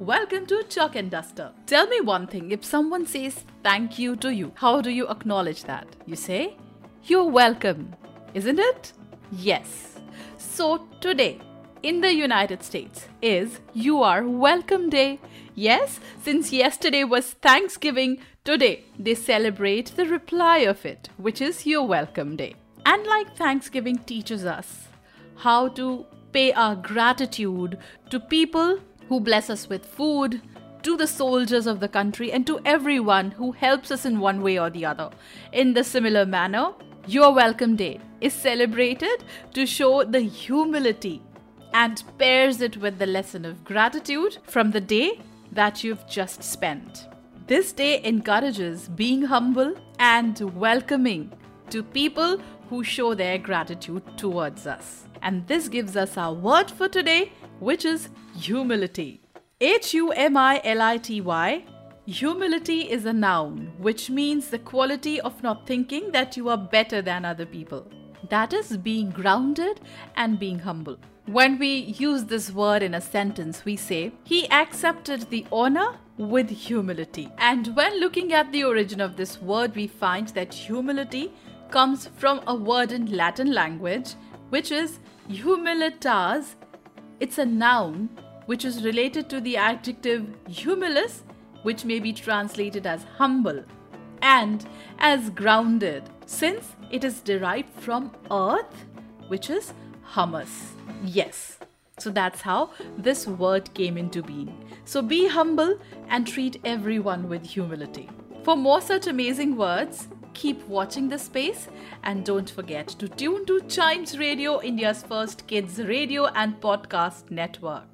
Welcome to Chalk and Duster. Tell me one thing if someone says thank you to you, how do you acknowledge that? You say, You're welcome, isn't it? Yes. So today, in the United States, is You Are Welcome Day. Yes, since yesterday was Thanksgiving, today they celebrate the reply of it, which is Your Welcome Day. And like Thanksgiving teaches us how to pay our gratitude to people who bless us with food, to the soldiers of the country, and to everyone who helps us in one way or the other. In the similar manner, your welcome day is celebrated to show the humility and pairs it with the lesson of gratitude from the day that you've just spent. This day encourages being humble and welcoming to people who show their gratitude towards us. And this gives us our word for today, which is humility. H U M I L I T Y. Humility is a noun, which means the quality of not thinking that you are better than other people. That is being grounded and being humble. When we use this word in a sentence, we say, He accepted the honor with humility. And when looking at the origin of this word, we find that humility comes from a word in Latin language, which is humilitas. It's a noun which is related to the adjective humilis, which may be translated as humble, and as grounded, since it is derived from earth, which is humus. Yes. So that's how this word came into being. So be humble and treat everyone with humility. For more such amazing words, keep watching the space and don't forget to tune to Chimes Radio, India's first kids radio and podcast network.